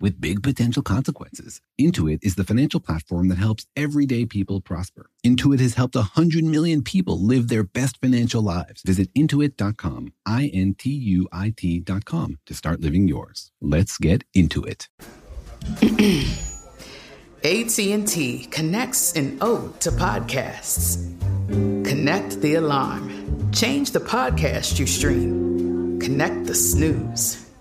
with big potential consequences. Intuit is the financial platform that helps everyday people prosper. Intuit has helped 100 million people live their best financial lives. Visit intuit.com, I N T U I T.com to start living yours. Let's get into it. AT&T connects an ode to podcasts. Connect the alarm. Change the podcast you stream. Connect the snooze.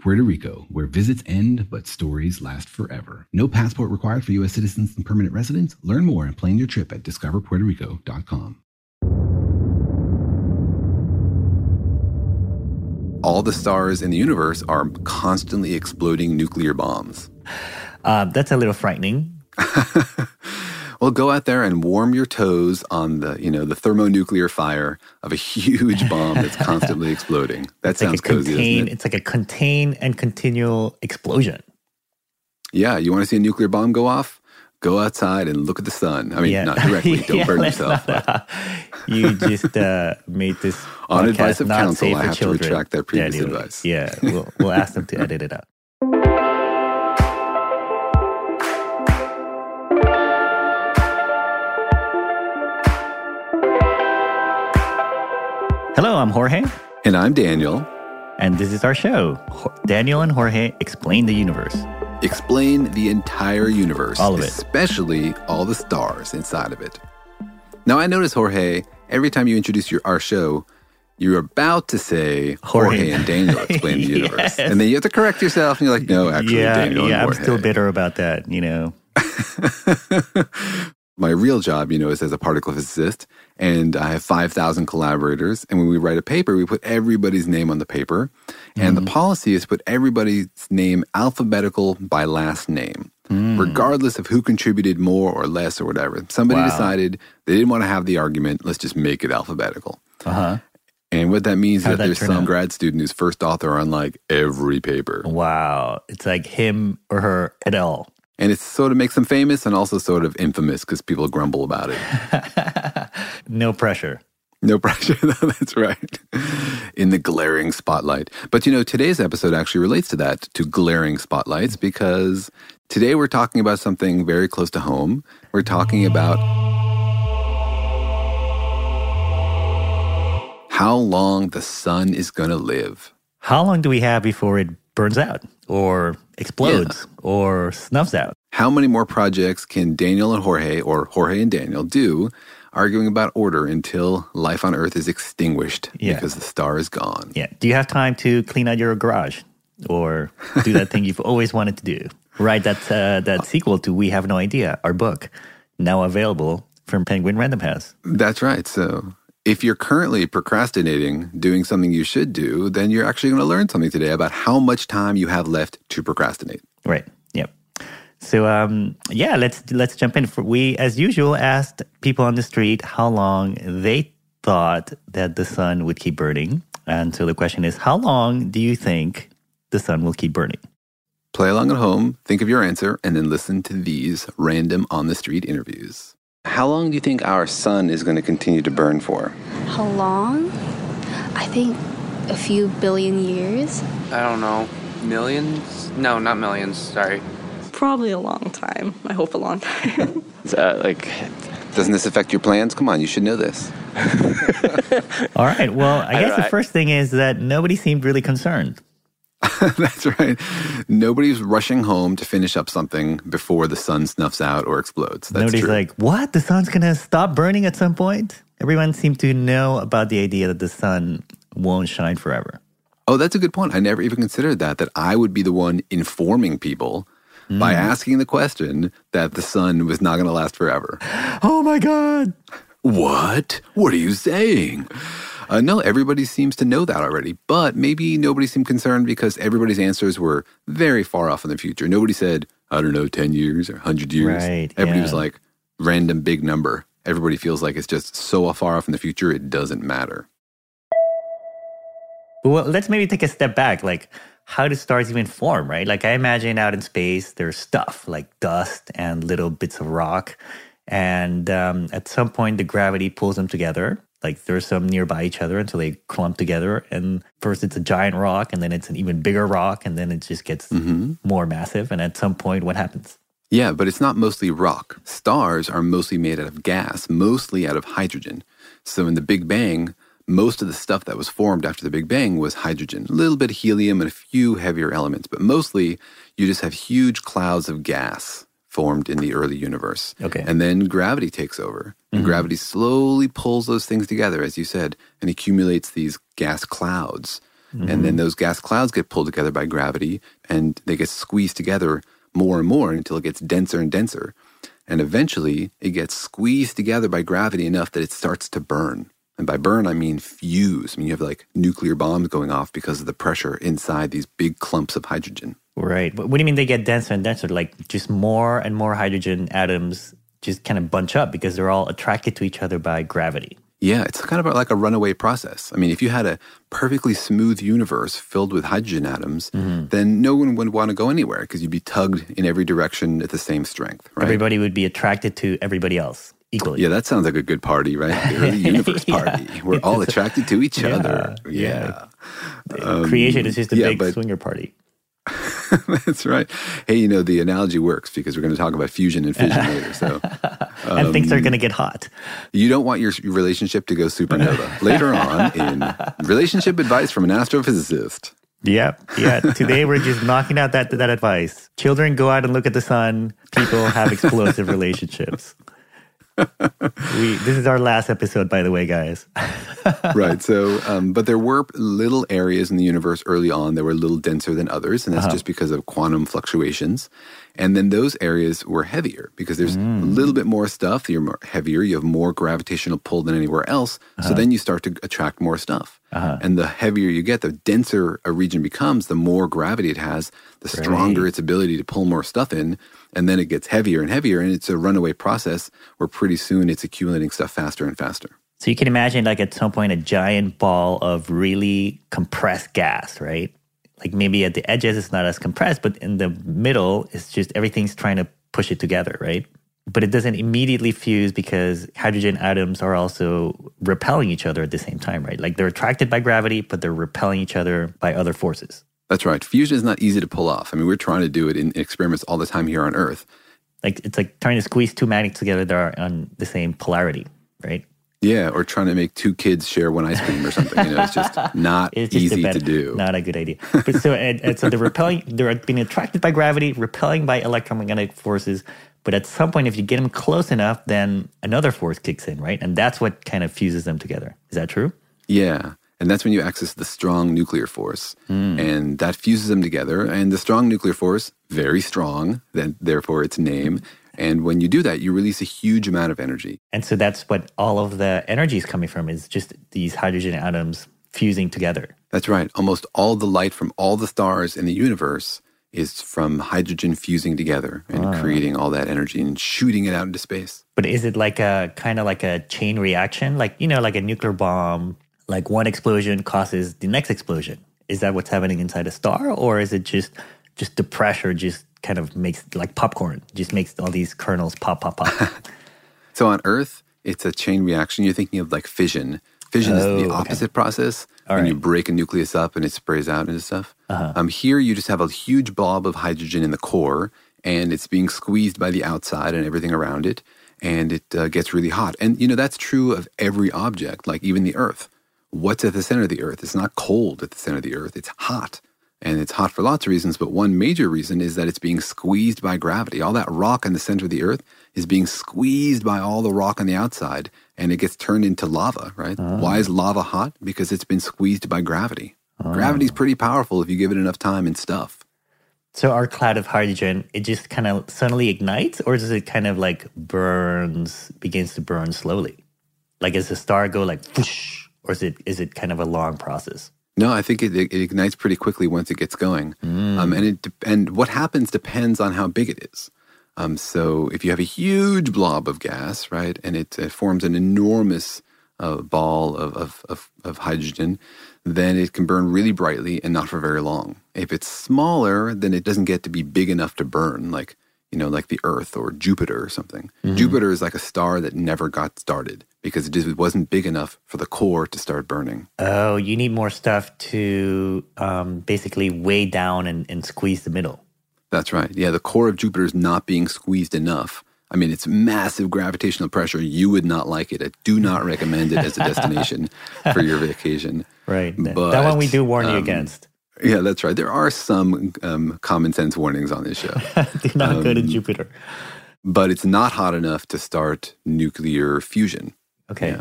Puerto Rico, where visits end but stories last forever. No passport required for U.S. citizens and permanent residents. Learn more and plan your trip at discoverpuertorico.com. All the stars in the universe are constantly exploding nuclear bombs. Uh, that's a little frightening. Well, go out there and warm your toes on the, you know, the thermonuclear fire of a huge bomb that's constantly exploding. That It's sounds like cozy, contain, it? It's like a contain and continual explosion. Yeah, you want to see a nuclear bomb go off? Go outside and look at the sun. I mean, Yeah. not directly. Don't Yeah, burn yourself. not, uh, you just uh, made this On advice of not counsel, I have to children. retract that previous Daniel. advice. Yeah, we'll, we'll ask them to edit it out. Hello, I'm Jorge, and I'm Daniel. and this is our show. Daniel and Jorge explain the universe. Explain the entire universe, All of it. especially all the stars inside of it. Now, I notice, Jorge, every time you introduce your, our show, you're about to say Jorge, Jorge. and Daniel explain the universe. Yes. And then you have to correct yourself, and you're like, no, actually, yeah, Daniel yeah, I'm still bitter about that. You know, My real job, you know, is as a particle physicist, and I have 5,000 collaborators. And when we write a paper, we put everybody's name on the paper. And Mm-hmm. the policy is put everybody's name alphabetical by last name, Mm. regardless of who contributed more or less or whatever. Somebody Wow. decided they didn't want to have the argument, let's just make it alphabetical. uh huh. And what that means How'd is that that there's some out? grad student who's first author on like every paper. Wow, it's like him or her et al. And it sort of makes them famous and also sort of infamous because people grumble about it. no pressure. No pressure. That's right. In the glaring spotlight. But you know, today's episode actually relates to that, to glaring spotlights, because today we're talking about something very close to home. We're talking about how long the sun is going to live. How long do we have before it burns out or explodes or snuffs out? How many more projects can Daniel and Jorge, or Jorge and Daniel, do arguing about order until life on Earth is extinguished Yeah. because the star is gone? Yeah. Do you have time to clean out your garage or do that thing you've always wanted to do? Write that uh, that sequel to We Have No Idea, our book, now available from Penguin Random House. That's right. So if you're currently procrastinating doing something you should do, then you're actually going to learn something today about how much time you have left to procrastinate. Right. Yep. So um, yeah, let's let's jump in. For we, as usual, asked people on the street how long they thought that the sun would keep burning, and so the question is, how long do you think the sun will keep burning? Play along at home, think of your answer, and then listen to these random on the street interviews. How long do you think our sun is going to continue to burn for? How long? I think a few billion years. I don't know. Millions? No, not millions. Sorry. Probably a long time. I hope a long time. Uh, like, Doesn't this affect your plans? Come on, you should know this. All right. Well, I, I guess don't- the I- first thing is that nobody seemed really concerned. That's right. Nobody's rushing home to finish up something before the sun snuffs out or explodes. That's Nobody's true. like, what? The sun's going to stop burning at some point? Everyone seemed to know about the idea that the sun won't shine forever. Oh, that's a good point. I never even considered that, that I would be the one informing people by hmm. asking the question that the sun was not going to last forever. Oh my God. What? What are you saying? Uh, no, everybody seems to know that already, but maybe nobody seemed concerned because everybody's answers were very far off in the future. Nobody said, I don't know, 10 years or 100 years. Right, Everybody was like, random big number. Everybody feels like it's just so far off in the future, it doesn't matter. Well, let's maybe take a step back. Like, how do stars even form, right? Like, I imagine out in space, there's stuff like dust and little bits of rock. And um, at some point, the gravity pulls them together. Like, there's some nearby each other until they clump together. And first, it's a giant rock, and then it's an even bigger rock, and then it just gets mm-hmm. more massive. And at some point, what happens? Yeah, but it's not mostly rock. Stars are mostly made out of gas, mostly out of hydrogen. So in the Big Bang, most of the stuff that was formed after the Big Bang was hydrogen, a little bit of helium and a few heavier elements, but mostly you just have huge clouds of gas formed in the early universe. Okay. And then gravity takes over. And mm-hmm. gravity slowly pulls those things together, as you said, and accumulates these gas clouds. And then mm-hmm. those gas clouds get pulled together by gravity and they get squeezed together more and more until it gets denser and denser. And eventually it gets squeezed together by gravity enough that it starts to burn. And by burn, I mean fuse. I mean, you have like nuclear bombs going off because of the pressure inside these big clumps of hydrogen. Right. What do you mean they get denser and denser? Like, just more and more hydrogen atoms just kind of bunch up because they're all attracted to each other by gravity. Yeah, it's kind of like a runaway process. I mean, if you had a perfectly smooth universe filled with hydrogen atoms, mm-hmm. then no one would want to go anywhere because you'd be tugged in every direction at the same strength, right? Everybody would be attracted to everybody else equally. Yeah, that sounds like a good party, right? The early universe party. We're all attracted to each other. yeah. Yeah. Creation is um, just a yeah, big but- swinger party. That's right. Hey, you know, the analogy works because we're going to talk about fusion and fission later. So and things Um, are going to get hot. you don't want your your relationship to go supernova. later on in relationship advice from an astrophysicist. Yeah. Yeah. Today we're just knocking out that, that advice. Children go out and look at the sun. People have explosive relationships. We, this is our last episode, by the way, guys. right. So, um, but there were little areas in the universe early on that were a little denser than others, and that's uh-huh. just because of quantum fluctuations. And then those areas were heavier because there's a mm. little bit more stuff. You're more heavier. You have more gravitational pull than anywhere else. So uh-huh. then you start to attract more stuff. Uh-huh. And the heavier you get, the denser a region becomes, the more gravity it has, the stronger its ability to pull more stuff in. And then it gets heavier and heavier, and it's a runaway process where pretty soon it's accumulating stuff faster and faster. So you can imagine, like, at some point, a giant ball of really compressed gas, right? Like maybe at the edges, it's not as compressed, but in the middle, it's just everything's trying to push it together, right? But it doesn't immediately fuse because hydrogen atoms are also repelling each other at the same time, right? Like they're attracted by gravity, but they're repelling each other by other forces. That's right. Fusion is not easy to pull off. I mean, we're trying to do it in experiments all the time here on Earth. Like it's like trying to squeeze two magnets together that are on the same polarity, right? Yeah, or trying to make two kids share one ice cream or something. You know, it's just not It's just easy bad- to do. Not a good idea. But so and, and so they're repelling, they're being attracted by gravity, repelling by electromagnetic forces. But at some point, if you get them close enough, then another force kicks in, right? And that's what kind of fuses them together. Is that true? Yeah. And that's when you access the strong nuclear force. Hmm. And that fuses them together. And the strong nuclear force, very strong, then therefore its name. And when you do that, you release a huge amount of energy. And so that's what all of the energy is coming from is just these hydrogen atoms fusing together. That's right. Almost all the light from all the stars in the universe is from hydrogen fusing together and Ah. creating all that energy and shooting it out into space. But is it like a kind of like a chain reaction? Like, you know, like a nuclear bomb, like one explosion causes the next explosion. Is that what's happening inside a star? Or is it just just the pressure just kind of makes like popcorn, just makes all these kernels pop, pop, pop? So on Earth, it's a chain reaction. You're thinking of like fission. Fission is Oh, the okay. opposite process. All when you break a nucleus up and it sprays out into stuff. Uh-huh. Um, here, you just have a huge blob of hydrogen in the core, and it's being squeezed by the outside and everything around it, and it uh, gets really hot. And you know that's true of every object, like even the Earth. What's at the center of the Earth? It's not cold at the center of the Earth. It's hot. And it's hot for lots of reasons, but one major reason is that it's being squeezed by gravity. All that rock in the center of the earth is being squeezed by all the rock on the outside, and it gets turned into lava, right? Ah. Why is lava hot? Because it's been squeezed by gravity. Ah. Gravity's pretty powerful if you give it enough time and stuff. So our cloud of hydrogen, it just kind of suddenly ignites, or does it kind of like burns, begins to burn slowly? Like does the star go like whoosh, or is it is it kind of a long process? No, I think it, it ignites pretty quickly once it gets going, hmm. um, and it and what happens depends on how big it is. Um, so if you have a huge blob of gas, right, and it uh, forms an enormous uh, ball of, of, of, of hydrogen, then it can burn really brightly and not for very long. If it's smaller, then it doesn't get to be big enough to burn, like you know, like the Earth or Jupiter or something. Jupiter is like a star that never got started because it just wasn't big enough for the core to start burning. Oh, you need more stuff to um, basically weigh down and, and squeeze the middle. That's right. Yeah, the core of Jupiter is not being squeezed enough. I mean, it's massive gravitational pressure. You would not like it. I do not recommend it as a destination for your vacation. Right. That- But, that one we do warn you um, against. Yeah, that's right. There are some um, common sense warnings on this show, do not go to um, Jupiter. but it's not hot enough to start nuclear fusion. Okay. yeah.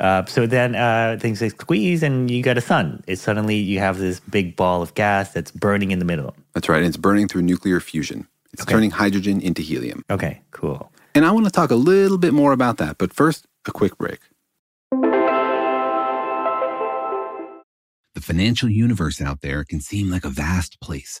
Uh, so then uh, things like squeeze and you got a sun. It's suddenly you have this big ball of gas that's burning in the middle. That's right. And it's burning through nuclear fusion. It's Okay. turning hydrogen into helium. Okay, cool. And I want to talk a little bit more about that. But first, a quick break. The financial universe out there can seem like a vast place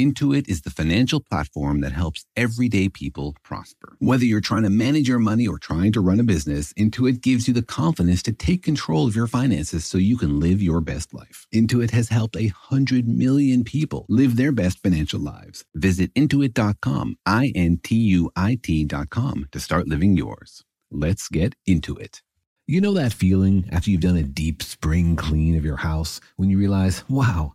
Intuit is the financial platform that helps everyday people prosper. Whether you're trying to manage your money or trying to run a business, Intuit gives you the confidence to take control of your finances so you can live your best life. Intuit has helped a hundred million people live their best financial lives. Visit intuit.com, I N T U I T.com to start living yours. Let's get into it. You know that feeling after you've done a deep spring clean of your house when you realize, wow,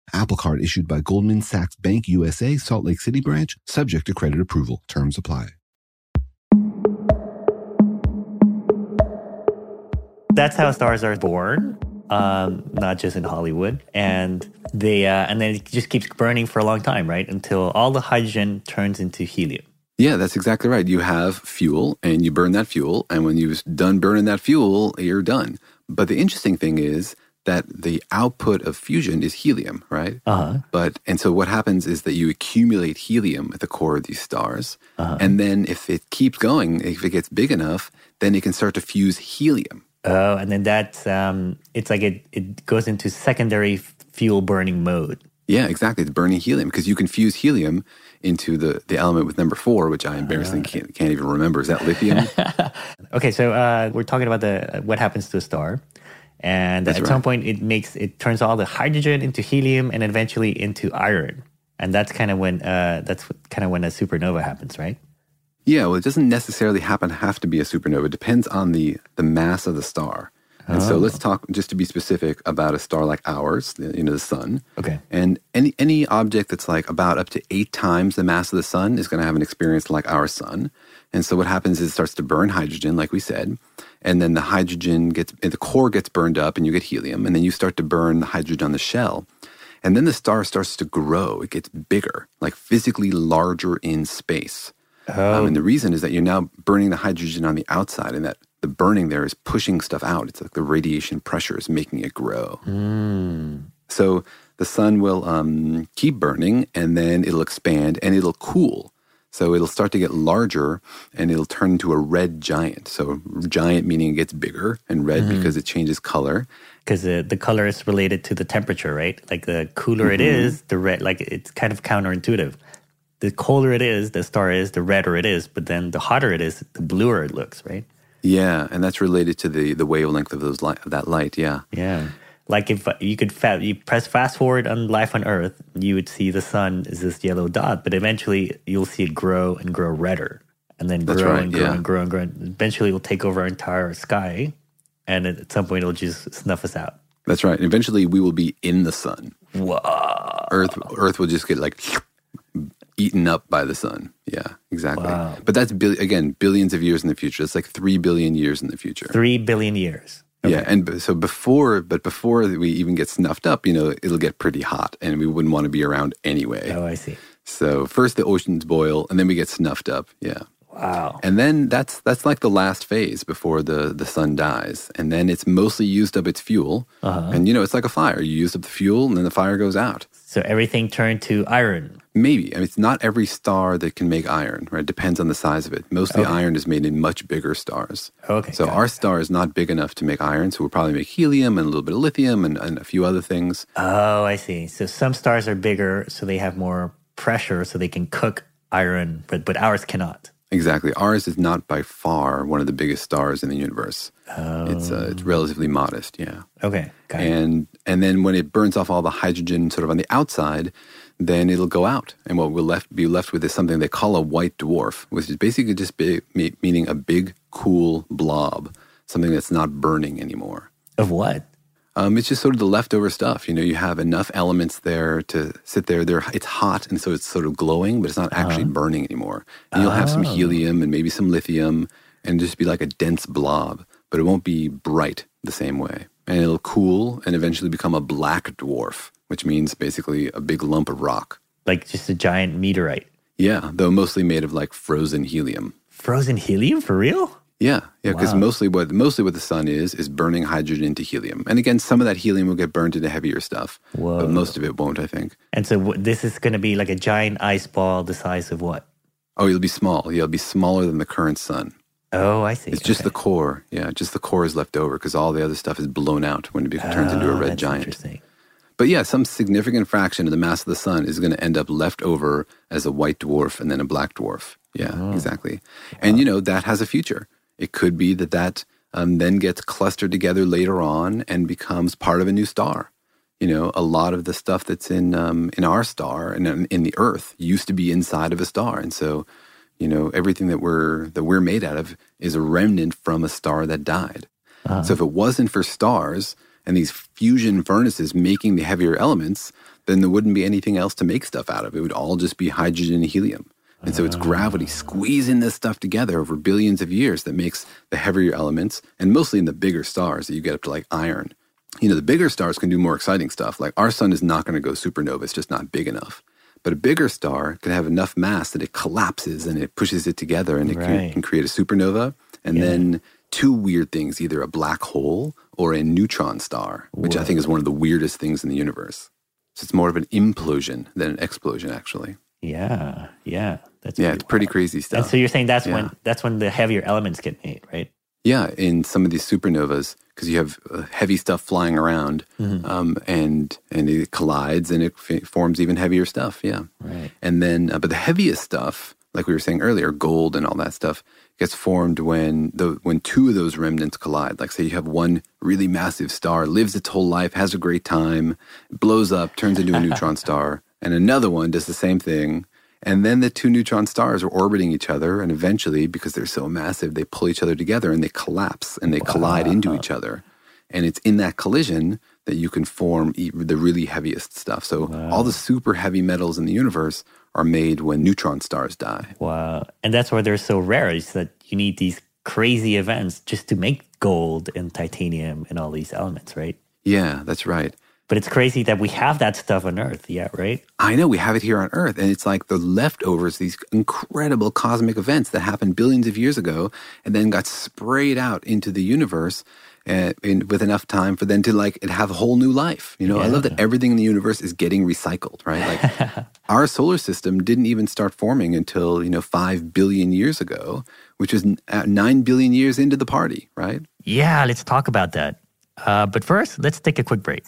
Apple Card issued by Goldman Sachs Bank USA, Salt Lake City branch, subject to credit approval. Terms apply. That's how stars are born, um, not just in Hollywood. And they uh, and then it just keeps burning for a long time, right? Until all the hydrogen turns into helium. Yeah, that's exactly right. You have fuel and you burn that fuel. And when you've done burning that fuel, you're done. But the interesting thing is that the output of fusion is helium, right? Uh-huh. But and so what happens is that you accumulate helium at the core of these stars, Uh-huh. and then if it keeps going, if it gets big enough, then it can start to fuse helium. Oh, and then that's um, it's like it it goes into secondary fuel burning mode. Yeah, exactly. It's burning helium because you can fuse helium into the, the element with number four, which I embarrassingly can't, can't even remember. Is that lithium? Okay, so uh, we're talking about the what happens to a star, and That's at some point it makes it turns all the hydrogen into helium and eventually into iron, and that's kind of when uh, that's kind of when a supernova happens, right? yeah, well, it doesn't necessarily happen have to be a supernova. It depends on the, the mass of the star. And so Oh. let's talk just to be specific about a star like ours, the- you know, the sun. Okay. And any any object that's like about up to eight times the mass of the sun is going to have an experience like our sun. And so what happens is it starts to burn hydrogen, like we said, and then the hydrogen gets in the core gets burned up, and you get helium, and then you start to burn the hydrogen on the shell, and then the star starts to grow. It gets bigger, like physically larger in space. Um, and the reason is that you're now burning the hydrogen on the outside, and that the burning there is pushing stuff out. It's like the radiation pressure is making it grow. So the sun will um, keep burning and then it'll expand and it'll cool. So it'll start to get larger and it'll turn into a red giant. So giant meaning it gets bigger and red mm-hmm. because it changes color. Because the the color is related to the temperature, right? Like the cooler it mm-hmm. is, the red. Like it's kind of counterintuitive. The colder it is, the star is, the redder it is. But then the hotter it is, the bluer it looks, right? Yeah, and that's related to the the wavelength of those light, of that light. Yeah. Yeah. Like if you could fa- you press fast forward on life on Earth, you would see the sun is this yellow dot, but eventually you'll see it grow and grow redder, and then grow right, and grow yeah. and grow and grow. And eventually, it'll take over our entire sky, and at some point, it'll just snuff us out. That's right. Eventually we will be in the sun. Whoa! Earth Earth will just get like eaten up by the sun. Yeah, exactly. Wow. But that's again billions of years in the future. It's like 3 billion years in the future. Three billion years. Yeah, and so before, but before we even get snuffed up, you know, it'll get pretty hot, and we wouldn't want to be around anyway. Oh, I see. So first the oceans boil, and then we get snuffed up. Yeah, Wow. and then that's that's like the last phase before the the sun dies, and then it's mostly used up its fuel, uh-huh. and you know, it's like a fire. You use up the fuel, and then the fire goes out. So everything turned to iron. Maybe I mean, it's not every star that can make iron, right? It depends on the size of it. Mostly iron is made in much bigger stars. Okay, So our star is not big enough to make iron, so we'll probably make helium and a little bit of lithium and, and a few other things. Oh, I see. So some stars are bigger, so they have more pressure, so they can cook iron, but but ours cannot. Exactly. Ours is not by far one of the biggest stars in the universe. It's uh, it's relatively modest, yeah. Okay, got it. And and then when it burns off all the hydrogen sort of on the outside, then it'll go out, and what we'll left be left with is something they call a white dwarf, which is basically just big, meaning a big cool blob, something that's not burning anymore. Of what? Um, it's just sort of the leftover stuff. You know, you have enough elements there to sit there. There, it's hot, and so it's sort of glowing, but it's not actually burning anymore. And you'll have some helium and maybe some lithium, and just be like a dense blob, but it won't be bright the same way. And it'll cool and eventually become a black dwarf, which means basically a big lump of rock. Like just a giant meteorite. Yeah, though mostly made of like frozen helium. Frozen helium for real? Yeah, yeah, because Wow. mostly what mostly what the sun is is burning hydrogen into helium, and again, some of that helium will get burned into heavier stuff, Whoa. but most of it won't. I think. And so w- this is going to be like a giant ice ball the size of what? Oh, it'll be small. Yeah, it'll be smaller than the current sun. Oh, I see. It's just Okay. the core. Yeah, just the core is left over because all the other stuff is blown out when it turns into a Oh, red giant. Interesting. But yeah, some significant fraction of the mass of the sun is going to end up left over as a white dwarf and then a black dwarf. Yeah, Oh. exactly. And you know that has a future. It could be that that um, then gets clustered together later on and becomes part of a new star. You know, a lot of the stuff that's in um, in our star and in, in the Earth used to be inside of a star, and so you know everything that we're that we're made out of is a remnant from a star that died. So if it wasn't for stars and these fusion furnaces making the heavier elements, then there wouldn't be anything else to make stuff out of. It would all just be hydrogen and helium. And so it's uh-huh. gravity squeezing this stuff together over billions of years that makes the heavier elements, and mostly in the bigger stars that you get up to like iron. You know, the bigger stars can do more exciting stuff. Like our sun is not going to go supernova, it's just not big enough. But a bigger star can have enough mass that it collapses and it pushes it together and it can, Right. can create a supernova and then two weird things either a black hole or a neutron star, which I think is one of the weirdest things in the universe. So it's more of an implosion than an explosion, actually. Yeah, yeah. That's Yeah, it's pretty wild. crazy And stuff. so you're saying that's Yeah. when that's when the heavier elements get made, right? Yeah, in some of these supernovas, because you have uh, heavy stuff flying around, Mm-hmm. um, and and it collides and it f- forms even heavier stuff. Yeah, Right. and then uh, but the heaviest stuff, like we were saying earlier, gold and all that stuff, gets formed when the when two of those remnants collide. Like say you have one really massive star, lives its whole life, has a great time, blows up, turns into a neutron star, and another one does the same thing. And then the two neutron stars are orbiting each other, and eventually, because they're so massive, they pull each other together and they collapse and they collide into each other. And it's in that collision that you can form the really heaviest stuff. So all the super heavy metals in the universe are made when neutron stars die. Wow. And that's why they're so rare is that you need these crazy events just to make gold and titanium and all these elements, right? Yeah, that's right. But it's crazy that we have that stuff on Earth. Yeah, right? I know we have it here on Earth, and it's like the leftovers, these incredible cosmic events that happened billions of years ago and then got sprayed out into the universe uh, in, with enough time for them to like have a whole new life. You know, I love that everything in the universe is getting recycled, right? Like our solar system didn't even start forming until, you know, five billion years ago, which is uh, nine billion years into the party, right? Yeah, let's talk about that. Uh, but first, let's take a quick break.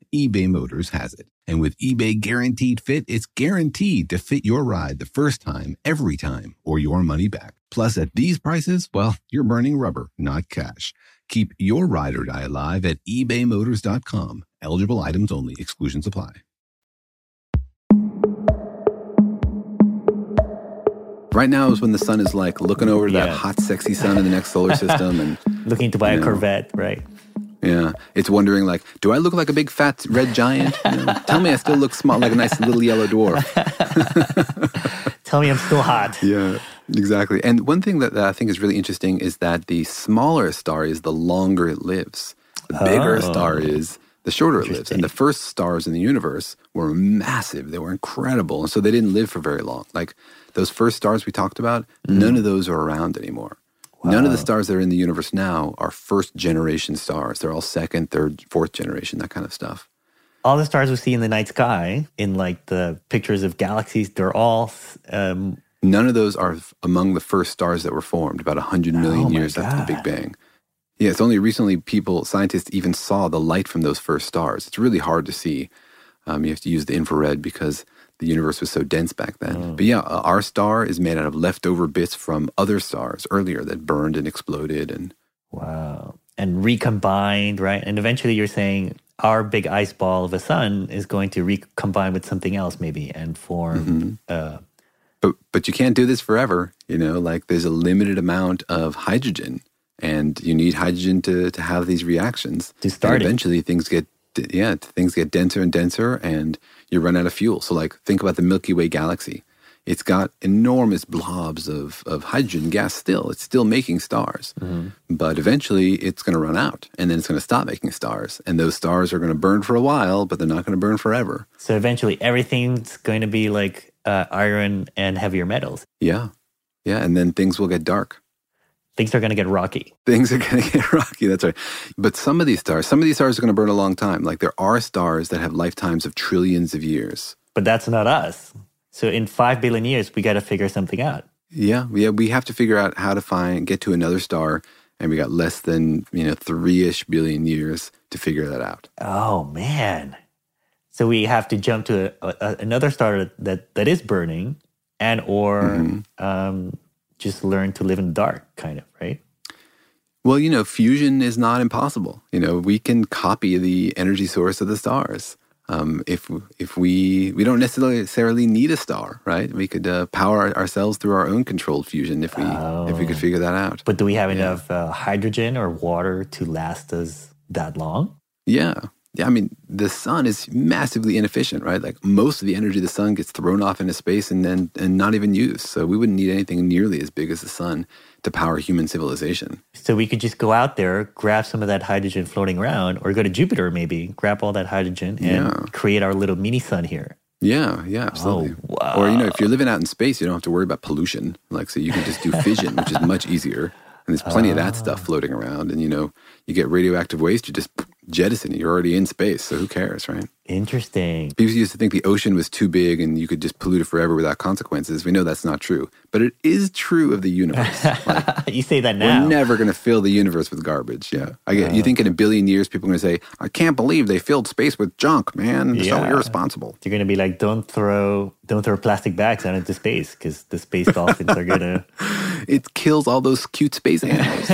eBay Motors has it. And with eBay Guaranteed Fit, it's guaranteed to fit your ride the first time, every time, or your money back. Plus, at these prices, well, you're burning rubber, not cash. Keep your ride or die alive at ebaymotors.com. Eligible items only, exclusions apply. Right now is when the sun is like looking over to that hot, sexy sun in the next solar system, and Looking to buy a Yeah. Corvette, right? Yeah, it's wondering like, do I look like a big fat red giant? You know, tell me I still look small, like a nice little yellow dwarf. Tell me I'm still hot. Yeah, exactly. And one thing that, that I think is really interesting is that the smaller a star is, the longer it lives. The bigger a star Oh. is, the shorter it lives. And the first stars in the universe were massive. They were incredible. And so they didn't live for very long. Like those first stars we talked about, Mm. none of those are around anymore. None of the stars that are in the universe now are first generation stars. They're all second, third, fourth generation, that kind of stuff. All the stars we see in the night sky, in like the pictures of galaxies, they're all um, None of those are among the first stars that were formed about 100 million Oh years after the Big Bang. Yeah, it's only recently people, scientists, even saw the light from those first stars. It's really hard to see. Um, you have to use the infrared because the universe was so dense back then. Oh. But yeah, uh, our star is made out of leftover bits from other stars earlier that burned and exploded. And wow, and recombined, right? And eventually, you're saying our big ice ball of a sun is going to recombine with something else, maybe, and form. Mm-hmm. Uh, but but you can't do this forever. You know, like there's a limited amount of hydrogen, and you need hydrogen to to have these reactions. To start and it. eventually, things get yeah, things get denser and denser, and you run out of fuel. So, like, think about the Milky Way galaxy. It's got enormous blobs of of hydrogen gas. Still, it's still making stars, Mm-hmm. but eventually, it's going to run out, and then it's going to stop making stars. And those stars are going to burn for a while, but they're not going to burn forever. so eventually, everything's going to be like uh, iron and heavier metals. Yeah, yeah, and then things will get dark. Things are going to get rocky. things are going to get rocky. That's right. But some of these stars, some of these stars are going to burn a long time. Like there are stars that have lifetimes of trillions of years. But that's not us. So in five billion years, we got to figure something out. Yeah, yeah. We have to figure out how to find get to another star, and we got less than you know three ish billion years to figure that out. Oh man! So we have to jump to a, a, another star that that is burning, and or Mm-hmm. um, just learn to live in the dark, kind of, right? Well, you know, fusion is not impossible. You know, we can copy the energy source of the stars. Um, if if we we don't necessarily need a star, right? We could uh, power ourselves through our own controlled fusion if we if we could figure that out. But do we have enough uh, hydrogen or water to last us that long? Yeah. Yeah, I mean, the sun is massively inefficient, right? Like most of the energy of the sun gets thrown off into space and then and not even used. So we wouldn't need anything nearly as big as the sun to power human civilization. So we could just go out there, grab some of that hydrogen floating around, or go to Jupiter maybe, grab all that hydrogen, and Yeah. create our little mini sun here. Yeah, yeah, absolutely. wow. Or you know, if you're living out in space, you don't have to worry about pollution. Like, so you can just do fission, which is much easier. And there's plenty of that ah. stuff floating around. And you know, you get radioactive waste, you just jettison it. You're already in space, so who cares, right? Interesting. People used to think the ocean was too big and you could just pollute it forever without consequences. We know that's not true, but it is true of the universe. Like, you say that now. we're never going to fill the universe with garbage. Yeah, I get. you uh. think in a billion years, people are going to say, "I can't believe they filled space with junk, man. They're so irresponsible." You're gonna be like, don't throw, don't throw plastic bags out into space because the space dolphins are gonna It kills all those cute space animals.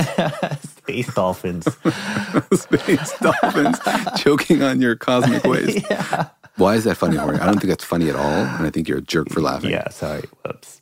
Space dolphins. space dolphins choking on your cosmic waste. Why is that funny, Jorge? I don't think that's funny at all, and I think you're a jerk for laughing. Yeah, sorry. Whoops.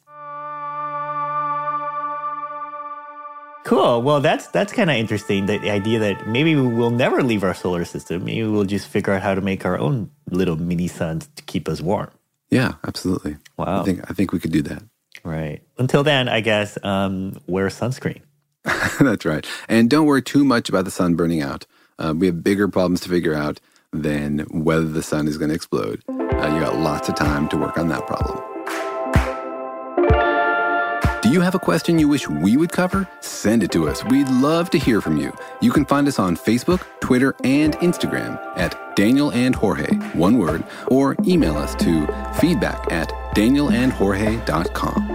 Cool. Well, that's that's kind of interesting. The idea that maybe we will never leave our solar system. Maybe we'll just figure out how to make our own little mini suns to keep us warm. Yeah, absolutely. Wow. I think I think we could do that. Right. Until then, I guess um, wear sunscreen. That's right. And don't worry too much about the sun burning out. Uh, we have bigger problems to figure out than whether the sun is going to explode. Uh, you got lots of time to work on that problem. Do you have a question you wish we would cover? Send it to us. We'd love to hear from you. You can find us on Facebook, Twitter, and Instagram at Daniel and Jorge, one word, or email us to feedback at danielandjorge.com.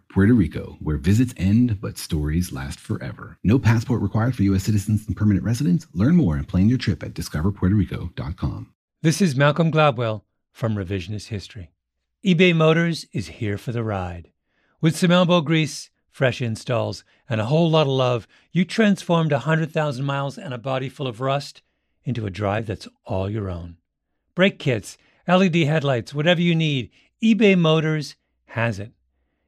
Puerto Rico, where visits end but stories last forever. No passport required for U.S. citizens and permanent residents. Learn more and plan your trip at discoverpuertorico.com. This is Malcolm Gladwell from revisionist history. eBay Motors is here for the ride. With some elbow grease, fresh installs, and a whole lot of love, you transformed 100,000 miles and a body full of rust into a drive that's all your own. Brake kits, LED headlights, whatever you need, eBay Motors has it.